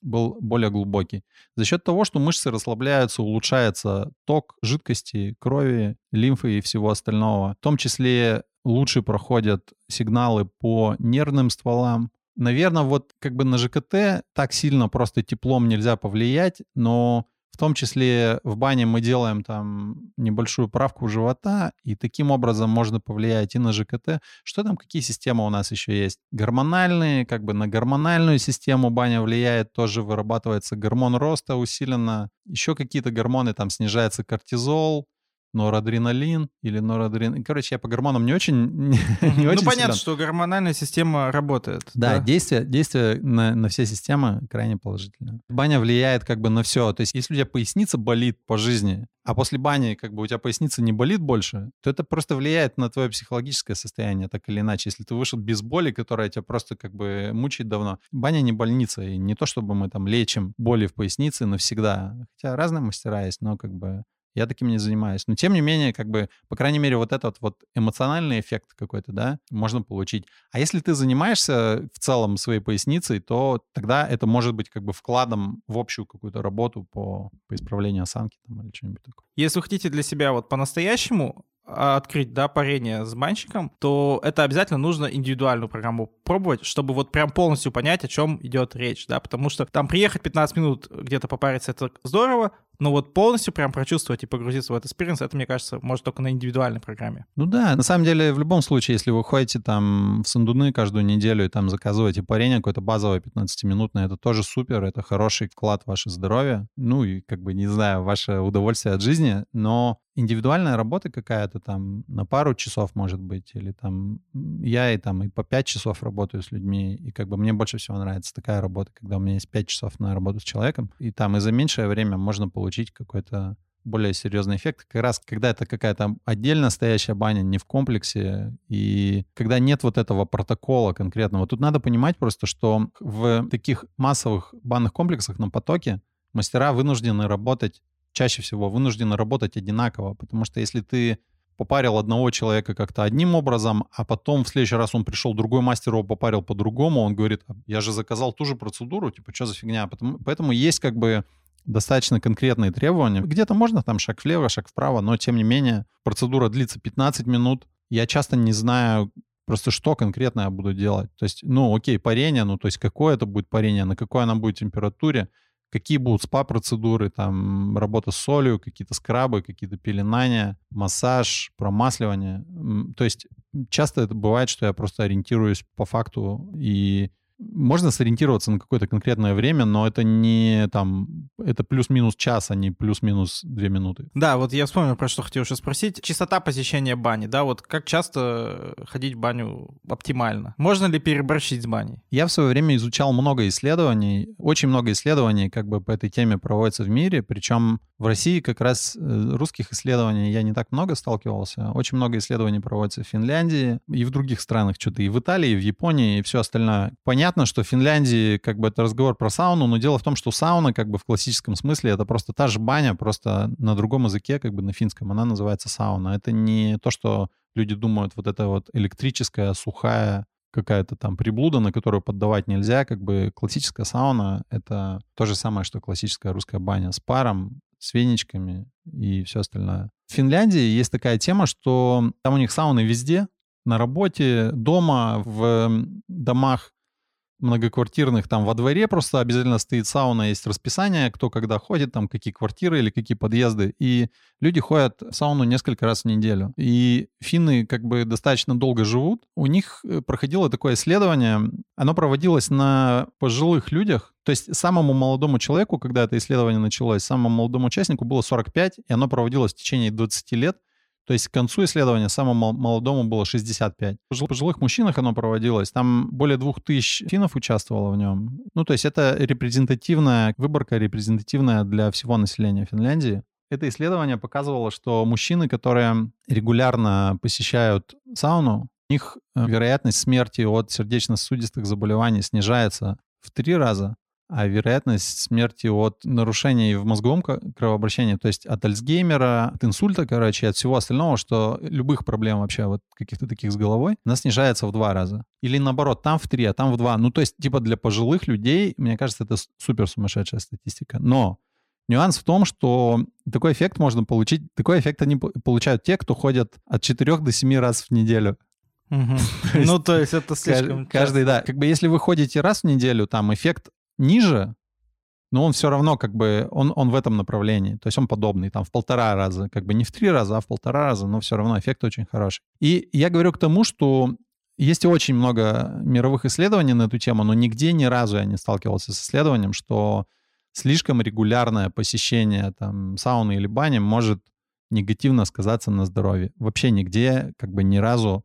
был более глубокий. За счет того, что мышцы расслабляются, улучшается ток жидкости, крови, лимфы и всего остального. В том числе лучше проходят сигналы по нервным стволам. Наверное, вот как бы на ЖКТ так сильно просто теплом нельзя повлиять, но в том числе в бане мы делаем там небольшую правку живота, и таким образом можно повлиять и на ЖКТ. Что там, какие системы у нас еще есть? Гормональные, как бы на гормональную систему баня влияет, тоже вырабатывается гормон роста усиленно. Еще какие-то гормоны, там снижается кортизол, норадреналин или норадреналин. Короче, я по гормонам не очень... Не, не очень ну, понятно, силен. что гормональная система работает. Да, да? действие, действие на, на все системы крайне положительное. Баня влияет как бы на все. То есть если у тебя поясница болит по жизни, а после бани как бы у тебя поясница не болит больше, то это просто влияет на твое психологическое состояние, так или иначе. Если ты вышел без боли, которая тебя просто как бы мучает давно. Баня не больница, и не то, чтобы мы там лечим боли в пояснице навсегда. Хотя разные мастера есть, но как бы я таким не занимаюсь. Но тем не менее, как бы, по крайней мере, вот этот вот эмоциональный эффект какой-то, да, можно получить. А если ты занимаешься в целом своей поясницей, то тогда это может быть как бы вкладом в общую какую-то работу по, по исправлению осанки там, или что-нибудь такое. Если вы хотите для себя вот по-настоящему а, открыть, да, парение с банщиком, то это обязательно нужно индивидуальную программу пробовать, чтобы вот прям полностью понять, о чем идет речь, да, потому что там приехать 15 минут где-то попариться, это здорово, Но вот полностью прям прочувствовать и погрузиться в этот experience, это, мне кажется, может только на индивидуальной программе. Ну да, на самом деле, в любом случае, если вы ходите там в Сандуны каждую неделю и там заказываете парение какое-то базовое 15-минутное, это тоже супер, это хороший вклад в ваше здоровье, ну и как бы, не знаю, ваше удовольствие от жизни, но индивидуальная работа какая-то там на пару часов может быть, или там я и там и по пять часов работаю с людьми, и как бы мне больше всего нравится такая работа, когда у меня есть пять часов на работу с человеком, и там и за меньшее время можно получить какой-то более серьезный эффект, как раз когда это какая-то отдельно стоящая баня, не в комплексе, и когда нет вот этого протокола конкретного. Тут надо понимать просто, что в таких массовых банных комплексах на потоке мастера вынуждены работать чаще всего вынуждены работать одинаково, потому что если ты попарил одного человека как-то одним образом, а потом в следующий раз он пришел, другой мастер его попарил по-другому, он говорит, «А я же заказал ту же процедуру, типа, что за фигня? Поэтому есть как бы достаточно конкретные требования. Где-то можно там шаг влево, шаг вправо, но тем не менее процедура длится 15 минут. Я часто не знаю просто что конкретно я буду делать. То есть, ну, окей, парение, ну, то есть какое это будет парение, на какой она будет температуре, какие будут спа-процедуры, там, работа с солью, какие-то скрабы, какие-то пеленания, массаж, промасливание. То есть часто это бывает, что я просто ориентируюсь по факту и можно сориентироваться на какое-то конкретное время, но это не там, это плюс-минус час, а не плюс-минус две минуты. Да, вот я вспомнил, про что хотел еще спросить. Частота посещения бани, да, вот как часто ходить в баню оптимально? Можно ли переборщить с баней? Я в свое время изучал много исследований, очень много исследований как бы по этой теме проводится в мире, причем в России как раз э, русских исследований я не так много сталкивался. Очень много исследований проводится в Финляндии и в других странах, что-то и в Италии, и в Японии, и все остальное. Понятно, понятно, что в Финляндии как бы это разговор про сауну, но дело в том, что сауна как бы в классическом смысле это просто та же баня, просто на другом языке, как бы на финском, она называется сауна. Это не то, что люди думают, вот это вот электрическая, сухая какая-то там приблуда, на которую поддавать нельзя, как бы классическая сауна — это то же самое, что классическая русская баня с паром, с веничками и все остальное. В Финляндии есть такая тема, что там у них сауны везде, на работе, дома, в домах многоквартирных, там во дворе просто обязательно стоит сауна, есть расписание, кто когда ходит, там какие квартиры или какие подъезды. И люди ходят в сауну несколько раз в неделю. И финны как бы достаточно долго живут. У них э, проходило такое исследование, оно проводилось на пожилых людях, то есть самому молодому человеку, когда это исследование началось, самому молодому участнику было 45, и оно проводилось в течение 20 лет. То есть к концу исследования самому молодому было 65. В пожилых мужчинах оно проводилось. Там более 2000 финнов участвовало в нем. Ну, то есть это репрезентативная выборка, репрезентативная для всего населения Финляндии. Это исследование показывало, что мужчины, которые регулярно посещают сауну, у них э, вероятность смерти от сердечно-сосудистых заболеваний снижается в три раза, а вероятность смерти от нарушений в мозговом кровообращении, то есть от Альцгеймера, от инсульта, короче, от всего остального, что любых проблем вообще вот каких-то таких с головой, она снижается в два раза. Или наоборот, там в три, а там в два. Ну, то есть, типа для пожилых людей, мне кажется, это супер сумасшедшая статистика. Но Нюанс в том, что такой эффект можно получить, такой эффект они получают те, кто ходят от 4 до 7 раз в неделю. Ну, то есть это слишком Каждый, да. Как бы если вы ходите раз в неделю, там эффект ниже, но он все равно как бы, он, он в этом направлении. То есть он подобный, там в полтора раза, как бы не в три раза, а в полтора раза, но все равно эффект очень хороший. И я говорю к тому, что есть очень много мировых исследований на эту тему, но нигде ни разу я не сталкивался с исследованием, что слишком регулярное посещение там сауны или бани может негативно сказаться на здоровье. Вообще нигде как бы ни разу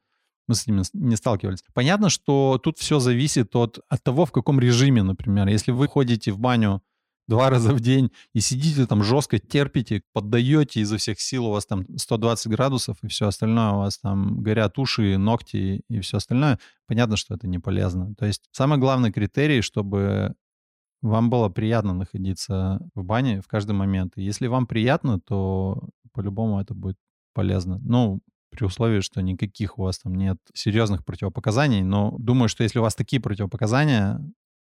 мы с ними не сталкивались. Понятно, что тут все зависит от, от того, в каком режиме, например. Если вы ходите в баню два раза в день и сидите там жестко, терпите, поддаете изо всех сил, у вас там 120 градусов и все остальное, у вас там горят уши, ногти и все остальное, понятно, что это не полезно. То есть самый главный критерий, чтобы вам было приятно находиться в бане в каждый момент. И если вам приятно, то по-любому это будет полезно. Ну, при условии, что никаких у вас там нет серьезных противопоказаний. Но думаю, что если у вас такие противопоказания,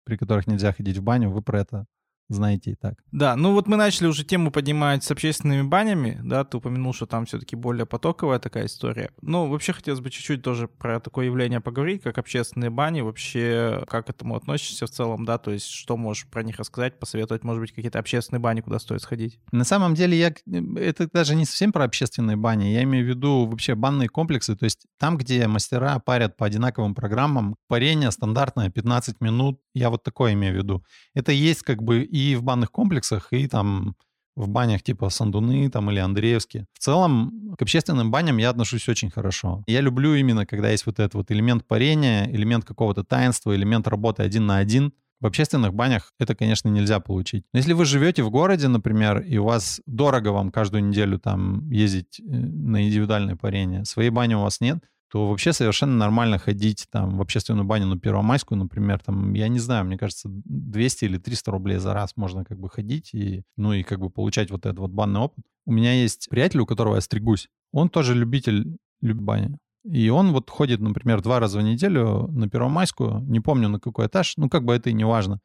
при которых нельзя ходить в баню, вы про это знаете и так. Да, ну вот мы начали уже тему поднимать с общественными банями, да, ты упомянул, что там все-таки более потоковая такая история. Ну, вообще хотелось бы чуть-чуть тоже про такое явление поговорить, как общественные бани, вообще как к этому относишься в целом, да, то есть что можешь про них рассказать, посоветовать, может быть, какие-то общественные бани, куда стоит сходить? На самом деле я, это даже не совсем про общественные бани, я имею в виду вообще банные комплексы, то есть там, где мастера парят по одинаковым программам, парение стандартное 15 минут, я вот такое имею в виду. Это есть как бы и в банных комплексах, и там в банях типа Сандуны там или Андреевские. В целом к общественным баням я отношусь очень хорошо. Я люблю именно, когда есть вот этот вот элемент парения, элемент какого-то таинства, элемент работы один на один. В общественных банях это, конечно, нельзя получить. Но если вы живете в городе, например, и у вас дорого вам каждую неделю там ездить э, на индивидуальное парение, своей бани у вас нет, то вообще совершенно нормально ходить там в общественную баню на Первомайскую, например, там, я не знаю, мне кажется, 200 или 300 рублей за раз можно как бы ходить и, ну и как бы получать вот этот вот банный опыт. У меня есть приятель, у которого я стригусь, он тоже любитель любит бани. И он вот ходит, например, два раза в неделю на Первомайскую, не помню на какой этаж, ну как бы это и не важно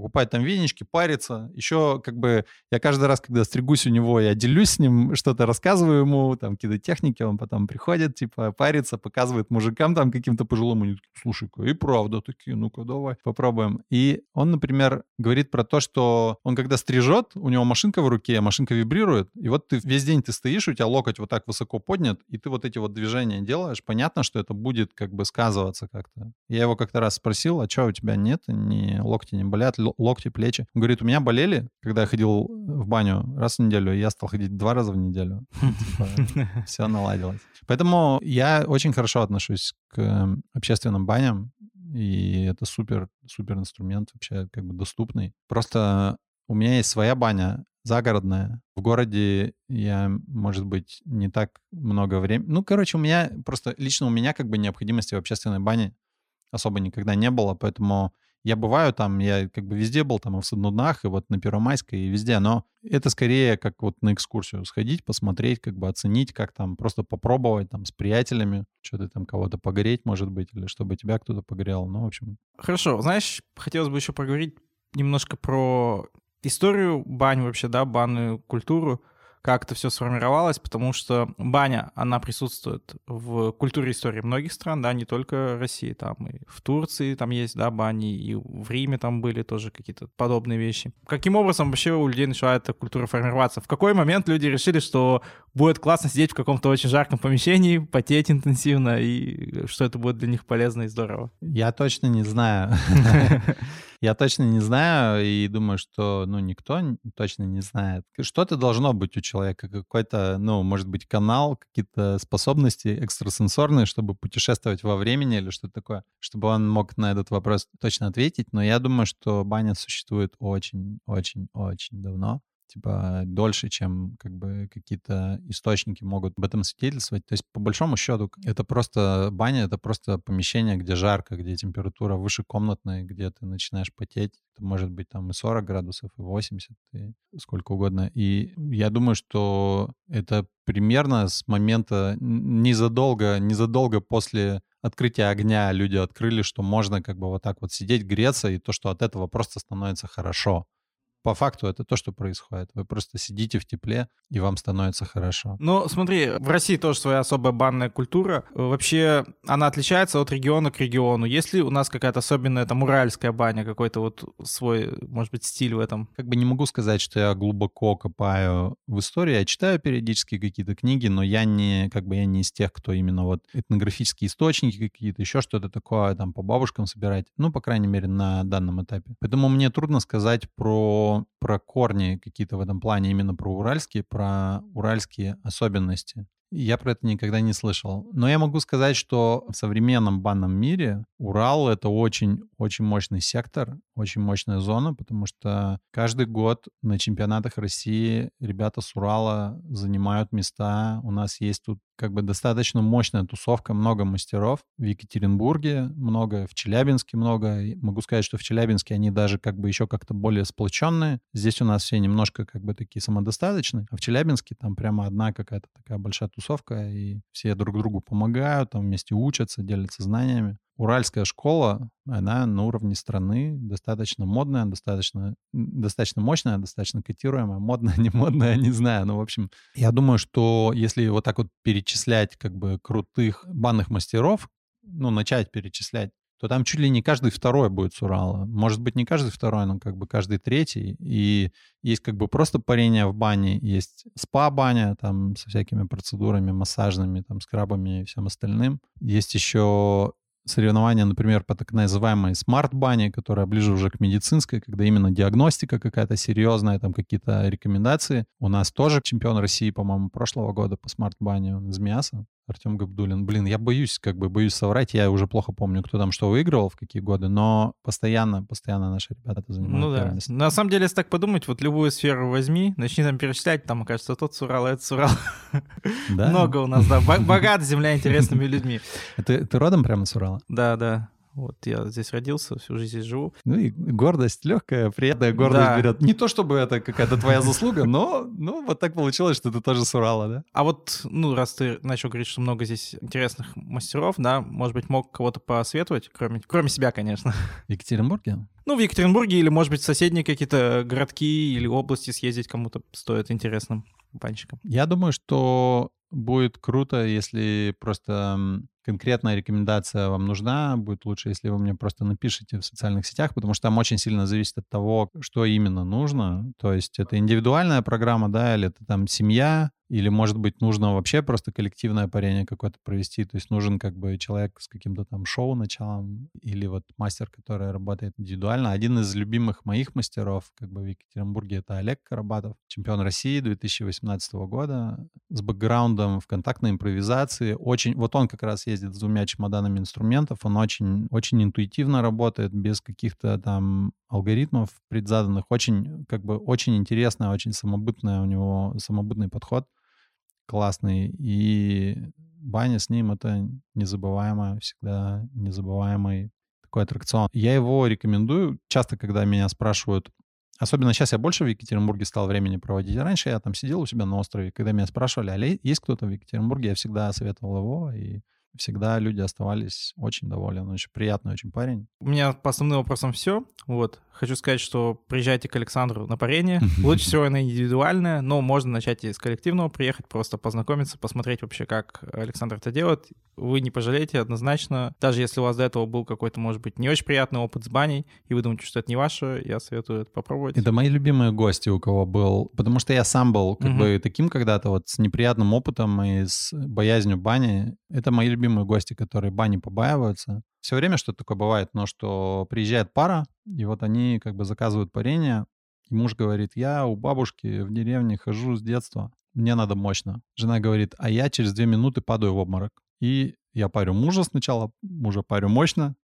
покупать там венички, париться. Еще как бы я каждый раз, когда стригусь у него, я делюсь с ним, что-то рассказываю ему, там какие-то техники, он потом приходит, типа парится, показывает мужикам там каким-то пожилым, они такие, слушай-ка, и правда такие, ну-ка давай попробуем. И он, например, говорит про то, что он когда стрижет, у него машинка в руке, машинка вибрирует, и вот ты весь день ты стоишь, у тебя локоть вот так высоко поднят, и ты вот эти вот движения делаешь, понятно, что это будет как бы сказываться как-то. Я его как-то раз спросил, а что у тебя нет, ни локти не болят, локти, плечи. Он говорит, у меня болели, когда я ходил в баню раз в неделю, я стал ходить два раза в неделю. Типа, Все наладилось. Поэтому я очень хорошо отношусь к общественным баням, и это супер, супер инструмент, вообще как бы доступный. Просто у меня есть своя баня, загородная. В городе я, может быть, не так много времени. Ну, короче, у меня просто лично у меня как бы необходимости в общественной бане особо никогда не было, поэтому я бываю там, я как бы везде был, там и в Саднуднах, и вот на Первомайской, и везде, но это скорее как вот на экскурсию сходить, посмотреть, как бы оценить, как там просто попробовать там с приятелями, что-то там кого-то погореть, может быть, или чтобы тебя кто-то погрел, ну, в общем. Хорошо, знаешь, хотелось бы еще поговорить немножко про историю бань вообще, да, банную культуру как это все сформировалось, потому что баня, она присутствует в культуре истории многих стран, да, не только России, там и в Турции там есть, да, бани, и в Риме там были тоже какие-то подобные вещи. Каким образом вообще у людей начала эта культура формироваться? В какой момент люди решили, что будет классно сидеть в каком-то очень жарком помещении, потеть интенсивно, и что это будет для них полезно и здорово? Я точно не знаю. Я точно не знаю и думаю, что, ну, никто точно не знает. Что-то должно быть у человека, какой-то, ну, может быть, канал, какие-то способности экстрасенсорные, чтобы путешествовать во времени или что-то такое, чтобы он мог на этот вопрос точно ответить. Но я думаю, что баня существует очень-очень-очень давно типа дольше, чем как бы какие-то источники могут об этом свидетельствовать. То есть по большому счету это просто баня, это просто помещение, где жарко, где температура выше комнатной, где ты начинаешь потеть. Это может быть там и 40 градусов, и 80, и сколько угодно. И я думаю, что это примерно с момента незадолго, незадолго после открытия огня люди открыли, что можно как бы вот так вот сидеть, греться, и то, что от этого просто становится хорошо по факту это то, что происходит. Вы просто сидите в тепле, и вам становится хорошо. Ну, смотри, в России тоже своя особая банная культура. Вообще, она отличается от региона к региону. Есть ли у нас какая-то особенная там уральская баня, какой-то вот свой, может быть, стиль в этом? Как бы не могу сказать, что я глубоко копаю в истории. Я читаю периодически какие-то книги, но я не, как бы я не из тех, кто именно вот этнографические источники какие-то, еще что-то такое там по бабушкам собирать. Ну, по крайней мере, на данном этапе. Поэтому мне трудно сказать про про, корни какие-то в этом плане, именно про уральские, про уральские особенности. Я про это никогда не слышал. Но я могу сказать, что в современном банном мире Урал — это очень-очень мощный сектор, очень мощная зона, потому что каждый год на чемпионатах России ребята с Урала занимают места. У нас есть тут как бы достаточно мощная тусовка, много мастеров. В Екатеринбурге много, в Челябинске много. могу сказать, что в Челябинске они даже как бы еще как-то более сплоченные. Здесь у нас все немножко как бы такие самодостаточные. А в Челябинске там прямо одна какая-то такая большая тусовка, и все друг другу помогают, там вместе учатся, делятся знаниями. Уральская школа, она на уровне страны достаточно модная, достаточно, достаточно мощная, достаточно котируемая. Модная, не модная, не знаю. Но, в общем, я думаю, что если вот так вот перечислять как бы крутых банных мастеров, ну, начать перечислять, то там чуть ли не каждый второй будет с Урала. Может быть, не каждый второй, но как бы каждый третий. И есть как бы просто парение в бане, есть спа-баня там со всякими процедурами массажными, там, скрабами и всем остальным. Есть еще соревнования, например, по так называемой смарт-бане, которая ближе уже к медицинской, когда именно диагностика какая-то серьезная, там какие-то рекомендации. У нас тоже чемпион России, по-моему, прошлого года по смарт-бане, он из Миаса. Артем Габдулин. Блин, я боюсь, как бы боюсь соврать, я уже плохо помню, кто там что выигрывал, в какие годы, но постоянно, постоянно наши ребята это занимают. Ну да. На самом деле, если так подумать, вот любую сферу возьми, начни там перечислять, там, кажется, тот с Урала, это с Урала. Да? Много у нас, да. Богата земля интересными людьми. Ты, ты родом прямо с Урала? Да, да. Вот я здесь родился, всю жизнь здесь живу. Ну и гордость легкая, приятная гордость да. берет. Не то чтобы это какая-то твоя заслуга, но ну, вот так получилось, что ты тоже с Урала, да? А вот, ну, раз ты начал говорить, что много здесь интересных мастеров, да, может быть, мог кого-то посоветовать, кроме, кроме себя, конечно. В Екатеринбурге? Ну, в Екатеринбурге или, может быть, соседние какие-то городки или области съездить кому-то стоит интересным банщиком. Я думаю, что будет круто, если просто конкретная рекомендация вам нужна, будет лучше, если вы мне просто напишите в социальных сетях, потому что там очень сильно зависит от того, что именно нужно. То есть это индивидуальная программа, да, или это там семья, или, может быть, нужно вообще просто коллективное парение какое-то провести. То есть нужен как бы человек с каким-то там шоу началом, или вот мастер, который работает индивидуально. Один из любимых моих мастеров как бы в Екатеринбурге это Олег Карабатов, чемпион России 2018 года, с бэкграундом в контактной импровизации. Очень, вот он как раз ездит с двумя чемоданами инструментов, он очень, очень интуитивно работает, без каких-то там алгоритмов предзаданных. Очень, как бы, очень интересная, очень самобытная у него, самобытный подход классный. И баня с ним — это незабываемое, всегда незабываемый такой аттракцион. Я его рекомендую. Часто, когда меня спрашивают, особенно сейчас я больше в Екатеринбурге стал времени проводить. Раньше я там сидел у себя на острове, когда меня спрашивали, а есть кто-то в Екатеринбурге, я всегда советовал его, и всегда люди оставались очень довольны. Он очень приятный, очень парень. У меня по основным вопросам все. Вот. Хочу сказать, что приезжайте к Александру на парение. Лучше всего она индивидуальная, но можно начать и с коллективного приехать, просто познакомиться, посмотреть вообще, как Александр это делает. Вы не пожалеете однозначно. Даже если у вас до этого был какой-то, может быть, не очень приятный опыт с баней, и вы думаете, что это не ваше, я советую это попробовать. Это мои любимые гости, у кого был. Потому что я сам был как бы таким когда-то вот с неприятным опытом и с боязнью бани. Это мои любимые гости, которые бани побаиваются. Все время что-то такое бывает, но что приезжает пара, и вот они как бы заказывают парение, и муж говорит, я у бабушки в деревне хожу с детства, мне надо мощно. Жена говорит, а я через две минуты падаю в обморок. И я парю мужа сначала, мужа парю мощно,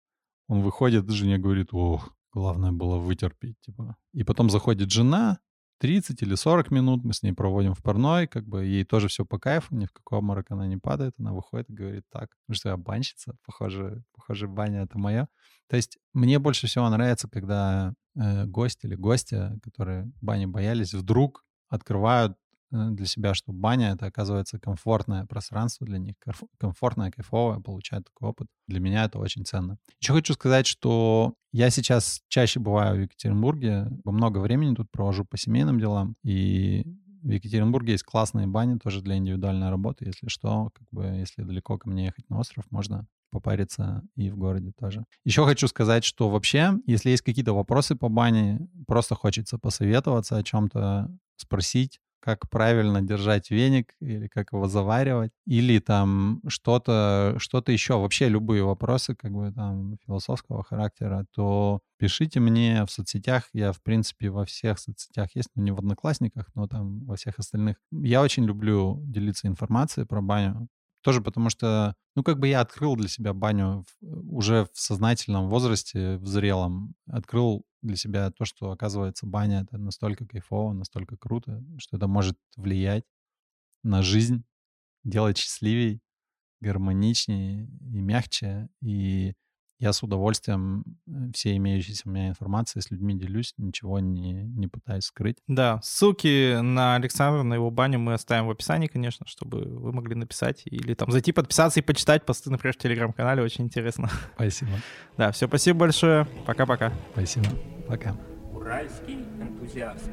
он выходит, жене говорит, ох, главное было вытерпеть, типа. И потом заходит жена, 30 или 40 минут мы с ней проводим в парной, как бы ей тоже все по кайфу, ни в какой обморок она не падает, она выходит и говорит так, что я банщица, похоже, похоже, баня это моя. То есть мне больше всего нравится, когда э, гость или гостья, которые бани боялись, вдруг открывают для себя, что баня — это, оказывается, комфортное пространство для них, комфортное, кайфовое, получают такой опыт. Для меня это очень ценно. Еще хочу сказать, что я сейчас чаще бываю в Екатеринбурге, много времени тут провожу по семейным делам, и в Екатеринбурге есть классные бани тоже для индивидуальной работы. Если что, как бы, если далеко ко мне ехать на остров, можно попариться и в городе тоже. Еще хочу сказать, что вообще, если есть какие-то вопросы по бане, просто хочется посоветоваться о чем-то, спросить, как правильно держать веник или как его заваривать, или там что-то что еще, вообще любые вопросы как бы там философского характера, то пишите мне в соцсетях. Я, в принципе, во всех соцсетях есть, но не в Одноклассниках, но там во всех остальных. Я очень люблю делиться информацией про баню. Тоже потому что, ну, как бы я открыл для себя баню уже в сознательном возрасте, в зрелом. Открыл для себя то, что, оказывается, баня — это настолько кайфово, настолько круто, что это может влиять на жизнь, делать счастливее, гармоничнее и мягче. И Я с удовольствием э, все имеющиеся у меня информации с людьми делюсь, ничего не, не пытаюсь скрыть. Да, ссылки на Александра, на его баню мы оставим в описании, конечно, чтобы вы могли написать или там зайти, подписаться и почитать посты, например, в Телеграм-канале, очень интересно. Спасибо. Да, все, спасибо большое. Пока-пока. Спасибо. Пока. Уральский энтузиаст.